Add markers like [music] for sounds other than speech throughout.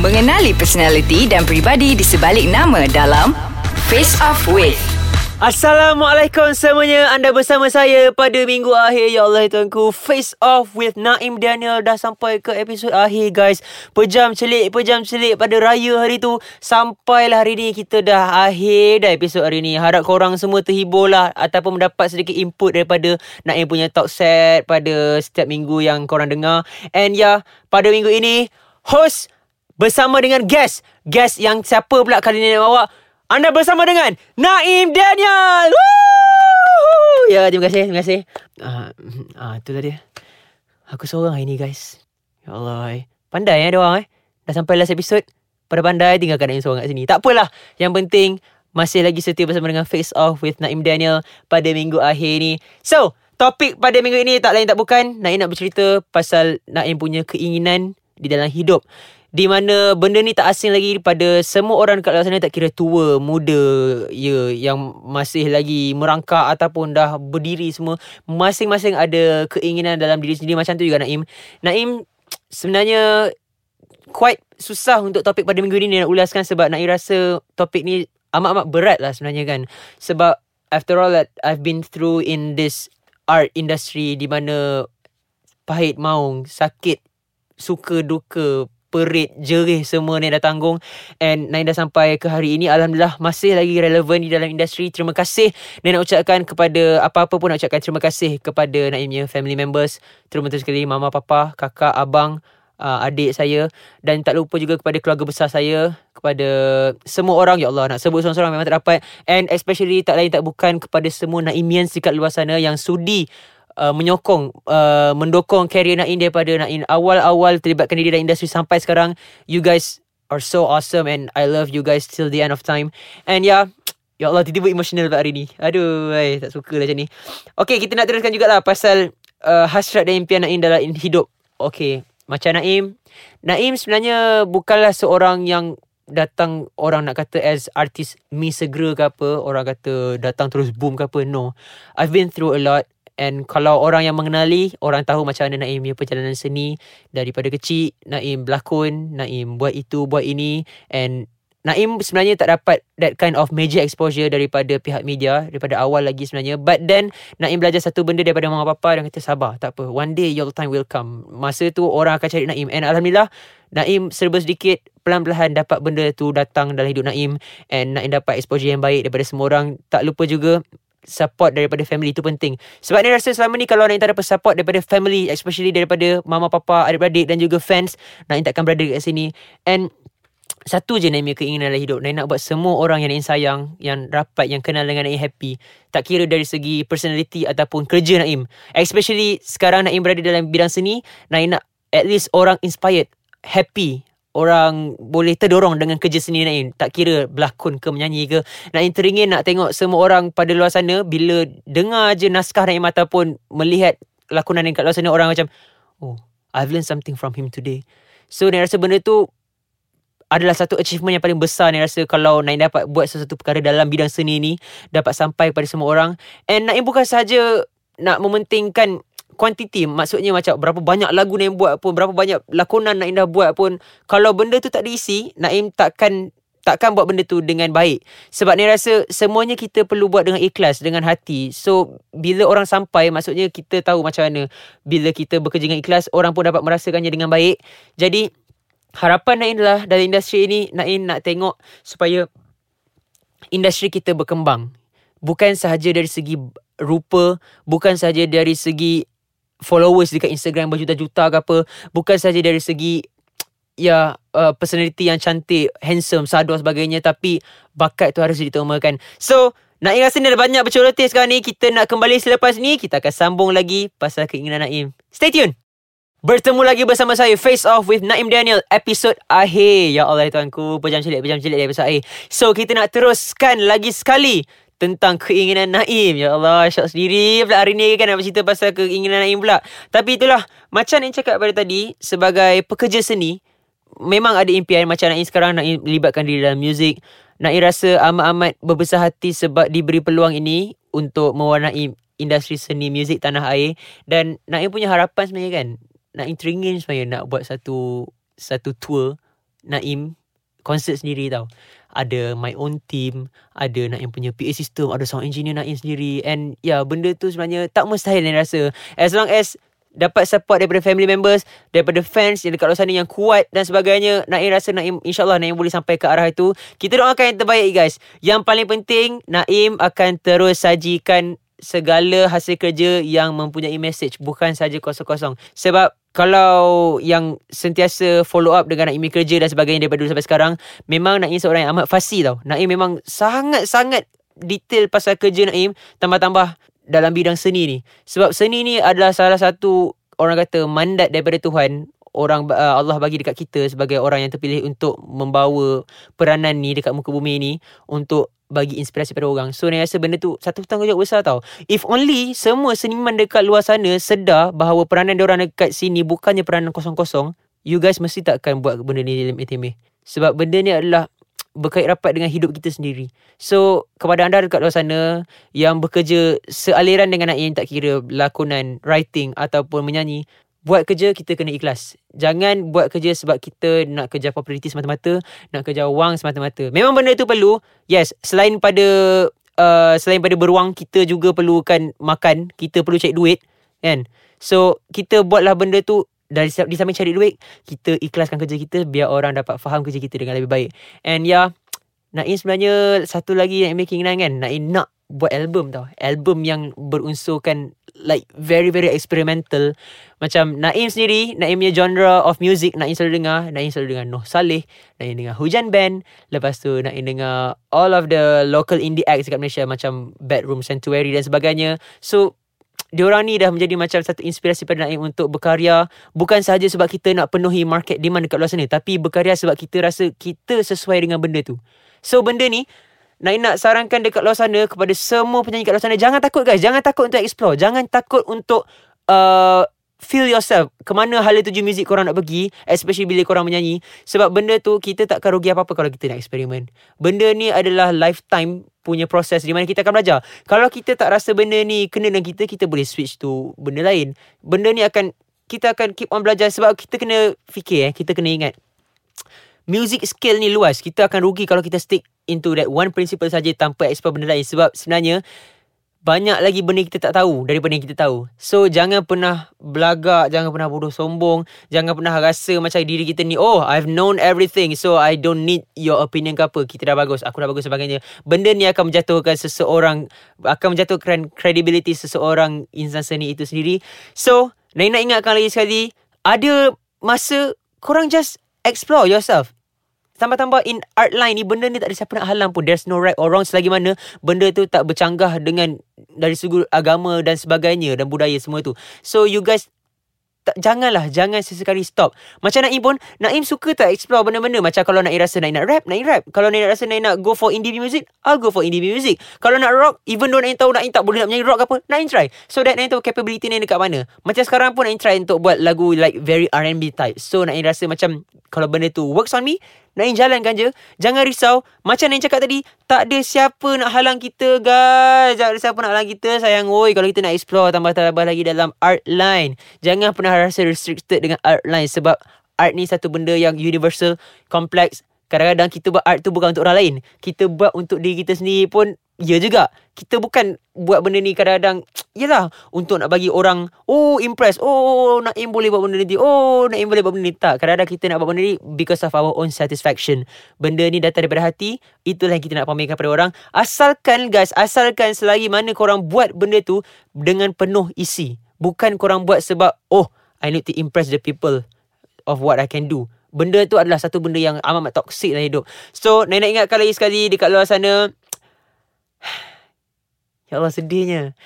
Mengenali personaliti dan pribadi di sebalik nama dalam Face Off With. Assalamualaikum semuanya. Anda bersama saya pada minggu akhir. Ya Allah tuanku Face Off with Naim Daniel Dah sampai ke episod akhir guys. Pejam celik Pejam celik pada raya hari tu. Sampailah hari ni Kita dah akhir dah episod hari ni. Harap korang semua terhibur lah Ataupun mendapat sedikit input daripada Naim punya talk set Pada setiap minggu yang korang dengar. And ya yeah, Pada minggu ini Host Bersama dengan guest Guest yang siapa pula kali ni nak bawa anda bersama dengan Naim Daniel. Woo! Ya, terima kasih, terima kasih. Ah, uh, uh, tu tadi. Aku seorang hari ni, guys. Ya Allah, eh. pandai eh, dia eh. Dah sampai last episode. Pada pandai tinggalkan Naim seorang kat sini. Tak apalah. Yang penting masih lagi setia bersama dengan Face Off with Naim Daniel pada minggu akhir ni. So, topik pada minggu ini tak lain tak bukan Naim nak bercerita pasal Naim punya keinginan di dalam hidup di mana benda ni tak asing lagi pada semua orang kat luar sana tak kira tua, muda, ya yang masih lagi merangkak ataupun dah berdiri semua masing-masing ada keinginan dalam diri sendiri macam tu juga Naim. Naim sebenarnya quite susah untuk topik pada minggu ni nak ulaskan sebab Naim rasa topik ni amat-amat berat lah sebenarnya kan. Sebab after all that I've been through in this art industry di mana pahit maung, sakit, suka duka, perit jerih semua ni dah tanggung. And Nain dah sampai ke hari ini Alhamdulillah masih lagi relevan di dalam industri. Terima kasih. Nain nak ucapkan kepada apa-apa pun nak ucapkan terima kasih kepada Naimnya family members. Terima kasih sekali mama papa kakak abang uh, adik saya. Dan tak lupa juga kepada keluarga besar saya kepada semua orang. Ya Allah nak sebut seorang-seorang memang tak dapat. And especially tak lain tak bukan kepada semua Naimians dekat luar sana yang sudi uh, menyokong uh, mendukung karier Nain daripada Nain awal-awal terlibatkan diri dalam industri sampai sekarang you guys are so awesome and I love you guys till the end of time. And yeah [tsk] Ya Allah tiba-tiba emotional pada hari ni. Aduh ay, Tak suka lah macam ni. Okay kita nak teruskan jugalah Pasal uh, Hasrat dan impian Naim dalam hidup. Okay Macam Naim Naim sebenarnya Bukanlah seorang yang Datang Orang nak kata As artis Mi segera ke apa Orang kata Datang terus boom ke apa. No I've been through a lot And kalau orang yang mengenali Orang tahu macam mana Naim punya perjalanan seni. Daripada kecil Naim berlakon Naim buat itu Buat ini. And Naim sebenarnya tak dapat That kind of major exposure Daripada pihak media Daripada awal lagi sebenarnya. But then Naim belajar satu benda Daripada mama papa Dan kata sabar Tak apa. One day your time will come. Masa tu orang akan cari Naim. And Alhamdulillah Naim serba sedikit Pelan-pelan dapat benda tu Datang dalam hidup Naim. And Naim dapat exposure yang baik Daripada semua orang. Tak lupa juga support daripada family itu penting. Sebab ni rasa selama ni kalau nak tak dapat support daripada family, especially daripada mama, papa, adik-beradik dan juga fans, nak takkan berada kat sini. And satu je Naim keinginan dalam hidup. Naim nak buat semua orang yang Naim sayang, yang rapat, yang kenal dengan Naim happy. Tak kira dari segi personality ataupun kerja Naim. Especially sekarang Naim berada dalam bidang seni, Naim nak at least orang inspired, happy, orang boleh terdorong dengan kerja seni Naim? Tak kira berlakon ke menyanyi ke? Naim teringin nak tengok semua orang pada luar sana bila dengar je naskah Naim ataupun melihat lakonan Naim kat luar sana orang macam oh I've learned something from him today. So Naim rasa benda tu adalah satu achievement yang paling besar Naim rasa kalau Naim dapat buat sesuatu perkara dalam bidang seni ni dapat sampai kepada semua orang. And Naim bukan sahaja nak mementingkan kuantiti maksudnya macam berapa banyak lagu Naim buat pun berapa banyak lakonan Naim dah buat pun kalau benda tu tak diisi Naim takkan takkan buat benda tu dengan baik. Sebab ni rasa semuanya kita perlu buat dengan ikhlas dengan hati. So bila orang sampai maksudnya kita tahu macam mana bila kita bekerja dengan ikhlas orang pun dapat merasakannya dengan baik. Jadi harapan Naim adalah dalam industri ini Naim nak tengok supaya industri kita berkembang. Bukan sahaja dari segi rupa bukan sahaja dari segi followers dekat Instagram berjuta-juta ke apa bukan saja dari segi ya uh, personality yang cantik handsome sadu sebagainya tapi bakat tu harus diutamakan. So nak ingat sini ada banyak berceloteh sekarang ni. Kita nak kembali selepas ni kita akan sambung lagi pasal keinginan Naim. Stay tune Bertemu lagi bersama saya Face Off with Naim Daniel Episod akhir. Ya Allah tuanku Pejam celik Pejam celik dari episod akhir. So kita nak teruskan lagi sekali tentang keinginan Naim. Ya Allah, syak sendiri pula hari ni kan nak bercerita pasal keinginan Naim pula. Tapi itulah, macam yang cakap pada tadi, sebagai pekerja seni, memang ada impian macam Naim sekarang nak libatkan diri dalam muzik. Naim rasa amat-amat berbesar hati sebab diberi peluang ini untuk mewarnai industri seni muzik tanah air. Dan Naim punya harapan sebenarnya kan, Naim teringin sebenarnya nak buat satu satu tour Naim Concert sendiri tau. Ada my own team Ada Naim punya PA system Ada sound engineer Naim sendiri. And ya yeah, benda tu sebenarnya Tak mustahil Naim rasa As long as Dapat support daripada family members Daripada fans yang dekat luar sana yang kuat Dan sebagainya Naim rasa Naim InsyaAllah Naim boleh sampai ke arah itu Kita doakan yang terbaik guys. Yang paling penting Naim akan terus sajikan segala hasil kerja yang mempunyai message bukan saja kosong-kosong. Sebab kalau yang sentiasa follow up dengan Naim kerja dan sebagainya daripada dulu sampai sekarang memang Naim seorang yang amat fasi tau. Naim memang sangat-sangat detail pasal kerja Naim tambah-tambah dalam bidang seni ni. Sebab seni ni adalah salah satu orang kata mandat daripada Tuhan orang uh, Allah bagi dekat kita sebagai orang yang terpilih untuk membawa peranan ni dekat muka bumi ni untuk bagi inspirasi pada orang. So, saya rasa benda tu satu tanggungjawab besar tau. If only semua seniman dekat luar sana sedar bahawa peranan orang dekat sini bukannya peranan kosong-kosong, you guys mesti tak akan buat benda ni dalam ATM. Sebab benda ni adalah berkait rapat dengan hidup kita sendiri. So, kepada anda dekat luar sana yang bekerja sealiran dengan nak yang tak kira lakonan, writing ataupun menyanyi, Buat kerja kita kena ikhlas. Jangan buat kerja sebab kita nak kerja populariti semata-mata Nak kerja wang semata-mata. Memang benda itu perlu Yes, selain pada uh, Selain pada beruang Kita juga perlukan makan. Kita perlu cari duit Kan? So, kita buatlah benda tu dari di samping cari duit Kita ikhlaskan kerja kita Biar orang dapat faham kerja kita dengan lebih baik. And yeah Naim sebenarnya Satu lagi yang making kan? Naim nak buat album tau. Album yang berunsurkan like very very experimental. Macam Naim sendiri Naim punya genre of music Naim selalu dengar Naim selalu dengar Noh Saleh Naim dengar Hujan Band lepas tu Naim dengar all of the local indie acts dekat Malaysia macam Bedroom Sanctuary dan sebagainya. So [tsk] Diorang ni dah menjadi macam satu inspirasi pada Naim untuk berkarya Bukan sahaja sebab kita nak penuhi market demand dekat luar sana Tapi berkarya sebab kita rasa kita sesuai dengan benda tu. So benda ni Naik nak sarankan dekat luar sana kepada semua penyanyi kat luar sana jangan takut guys. Jangan takut untuk explore. Jangan takut untuk uh, feel yourself. Ke mana hala tuju muzik korang nak pergi especially bila korang menyanyi. Sebab benda tu kita tak akan rugi apa-apa kalau kita nak eksperimen benda ni adalah lifetime punya proses di mana kita akan belajar. Kalau kita tak rasa benda ni kena dengan kita kita boleh switch tu benda lain. Benda ni akan kita akan keep on belajar sebab kita kena fikir eh. Kita kena ingat music skill ni luas kita akan rugi kalau kita stick into that one principle saja tanpa explore benda lain sebab sebenarnya banyak lagi benda kita tak tahu daripada yang kita tahu. So jangan pernah belagak, jangan pernah bodoh sombong, jangan pernah rasa macam diri kita ni oh I've known everything so I don't need your opinion ke apa. Kita dah bagus, aku dah bagus sebagainya. Benda ni akan menjatuhkan seseorang akan menjatuhkan credibility seseorang insan seni itu sendiri. So, nak ingatkan lagi sekali, ada masa korang just explore yourself. Tambah-tambah in art line ni benda ni tak ada siapa nak halang pun. There's no right or wrong selagi mana benda tu tak bercanggah dengan dari segi agama dan sebagainya dan budaya semua tu. So you guys tak, janganlah jangan sesekali stop. Macam Naim pun Naim suka tak explore benda-benda? Macam kalau Naim rasa Naim nak rap Naim rap. Kalau Naim rasa Naim nak go for indie music I'll go for indie music. Kalau nak rock even though Naim tahu Naim tak boleh nak menyanyi rock apa Naim try. So that Naim tahu capability Naim dekat mana. Macam sekarang pun Naim try untuk buat lagu like very R&B type. So Naim rasa macam kalau benda tu works on me Naim jalankan je. Jangan risau. Macam Naim cakap tadi Tak ada siapa nak halang kita guys. Tak ada siapa nak halang kita Sayang. Oi Kalau kita nak explore Tambah-tambah lagi dalam art line. Jangan pernah rasa restricted dengan art line Sebab art ni satu benda yang universal Complex Kadang-kadang kita buat art tu bukan untuk orang lain. Kita buat untuk diri kita sendiri pun Ya juga. Kita bukan buat benda ni kadang-kadang [tsk] Yelah Untuk nak bagi orang Oh impress. Oh Naim boleh buat benda ni. Oh Naim boleh buat benda ni. Tak kadang-kadang kita nak buat benda ni Because of our own satisfaction. Benda ni datang daripada hati Itulah yang kita nak pamerkan pada orang. Asalkan guys Asalkan selagi mana korang buat benda tu Dengan penuh isi. Bukan korang buat sebab Oh I need to impress the people Of what I can do Benda tu adalah satu benda yang amat toxic dalam hidup So nak ingatkan lagi sekali Dekat luar sana [sighs] Ya Allah sedihnya.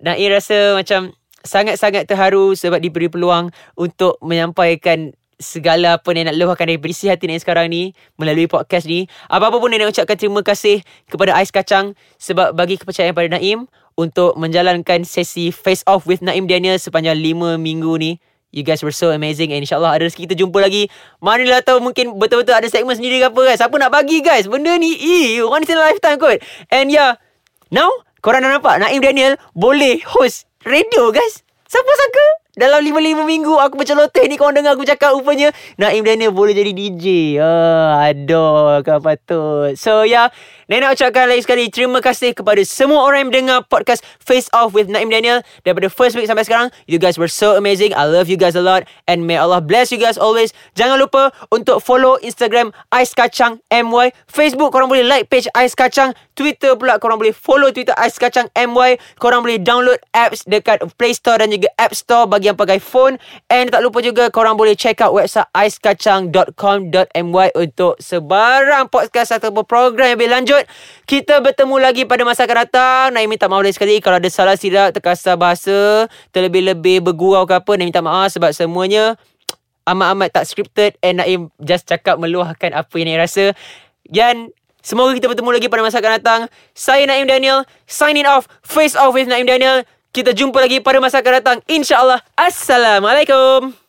Naim rasa macam sangat-sangat terharu sebab diberi peluang untuk menyampaikan segala apa nak luahkan dari berisi hati Naim sekarang ni melalui podcast ni. Apa-apa pun nak ucapkan terima kasih kepada Ais Kacang sebab bagi kepercayaan pada Naim untuk menjalankan sesi Face Off with Naim Daniel sepanjang 5 minggu ni. You guys were so amazing And insyaAllah ada rezeki. Kita jumpa lagi. Marilah tahu mungkin betul-betul ada segmen sendiri ke apa kan. Siapa nak bagi guys? Benda ni Eh once in a lifetime kot. And yeah Now Korang dah nampak. Naim Daniel Boleh host radio guys. Siapa sangka dalam lima-lima minggu aku berceloteh ni korang dengar aku cakap rupanya Naim Daniel boleh jadi DJ. Ah, aduh, kau patut. So, ya. Yeah, Nenek nak ucapkan lagi sekali terima kasih kepada semua orang yang mendengar podcast Face Off with Naim Daniel daripada first week sampai sekarang. You guys were so amazing. I love you guys a lot and may Allah bless you guys always. Jangan lupa untuk follow Instagram Ais Kacang MY, Facebook korang boleh like page Ais Kacang, Twitter pula korang boleh follow Twitter Ais Kacang MY. Korang boleh download apps dekat Play Store dan juga App Store bagi yang pakai phone. And tak lupa juga korang boleh check out website aiskacang.com.my untuk sebarang podcast ataupun program yang lebih lanjut. Kita bertemu lagi pada masa akan datang. Naim minta maaf lagi sekali Kalau ada salah silap Terkasar bahasa Terlebih-lebih bergurau ke apa Naim minta maaf Sebab semuanya Amat-amat tak scripted And Naim just cakap Meluahkan apa yang Naim rasa. Dan Semoga kita bertemu lagi pada masa akan datang. Saya Naim Daniel Signing off. Face off with Naim Daniel Kita jumpa lagi pada masa akan datang. InsyaAllah Assalamualaikum